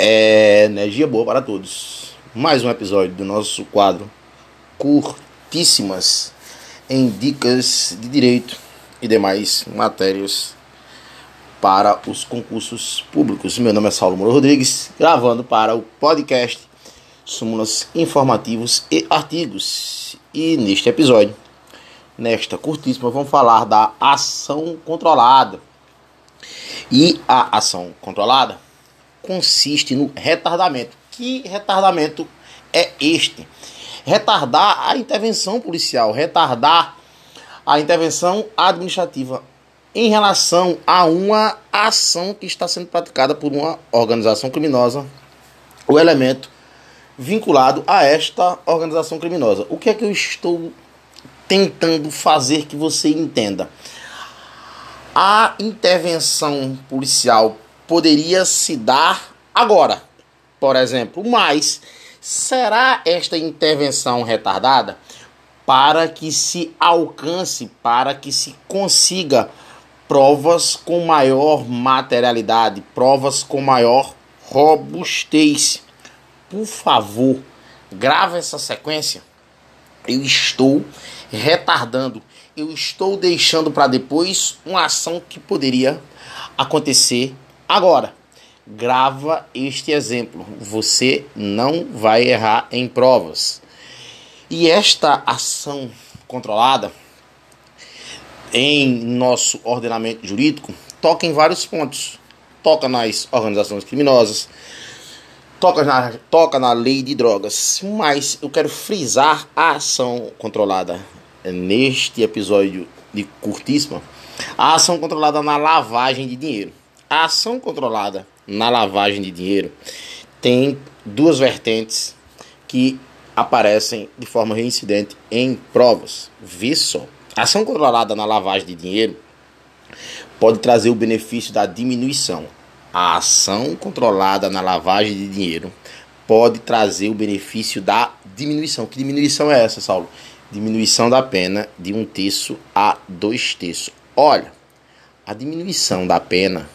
É energia boa para todos. Mais um episódio do nosso quadro Curtíssimas em Dicas de Direito e demais matérias para os concursos públicos. Meu nome é Saulo Moro Rodrigues, gravando para o podcast Súmulas Informativos e Artigos. E neste episódio, nesta curtíssima, vamos falar da ação controlada. E a ação controlada consiste no retardamento. Que retardamento é este? Retardar a intervenção policial, retardar a intervenção administrativa em relação a uma ação que está sendo praticada por uma organização criminosa, o elemento vinculado a esta organização criminosa. O que é que eu estou tentando fazer que você entenda? A intervenção policial poderia se dar agora, por exemplo, mas será esta intervenção retardada para que se alcance, para que se consiga provas com maior materialidade, provas com maior robustez? Por favor, grave essa sequência. Eu estou retardando, eu estou deixando para depois uma ação que poderia acontecer Agora, grava este exemplo. Você não vai errar em provas. E esta ação controlada em nosso ordenamento jurídico toca em vários pontos. Toca nas organizações criminosas, toca na, toca na lei de drogas. Mas eu quero frisar a ação controlada neste episódio de curtíssima. A ação controlada na lavagem de dinheiro. A ação controlada na lavagem de dinheiro tem duas vertentes que aparecem de forma reincidente em provas. Vê só. A ação controlada na lavagem de dinheiro pode trazer o benefício da diminuição. A ação controlada na lavagem de dinheiro pode trazer o benefício da diminuição. Que diminuição é essa, Saulo? Diminuição da pena de um terço a dois terços. Olha, a diminuição da pena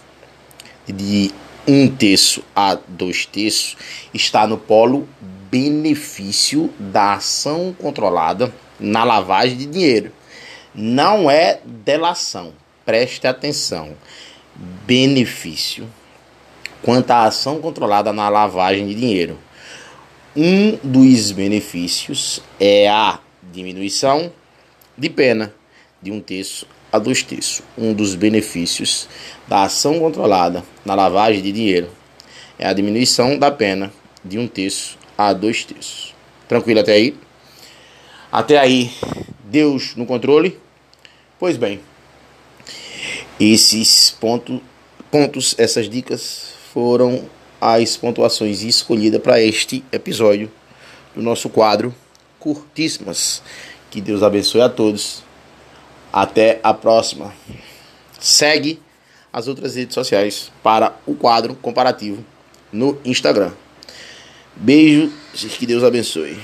de um terço a dois terços está no polo benefício da ação controlada na lavagem de dinheiro. Não é delação. Preste atenção. Benefício quanto à ação controlada na lavagem de dinheiro. Um dos benefícios é a diminuição de pena de um terço a dois terços. Um dos benefícios da ação controlada na lavagem de dinheiro é a diminuição da pena de um terço a dois terços. Tranquilo até aí? Até aí, Deus no controle? Pois bem, esses pontos, pontos, essas dicas foram as pontuações escolhidas para este episódio do nosso quadro Curtíssimas. Que Deus abençoe a todos até a próxima. Segue as outras redes sociais para o quadro comparativo no Instagram. Beijo, que Deus abençoe.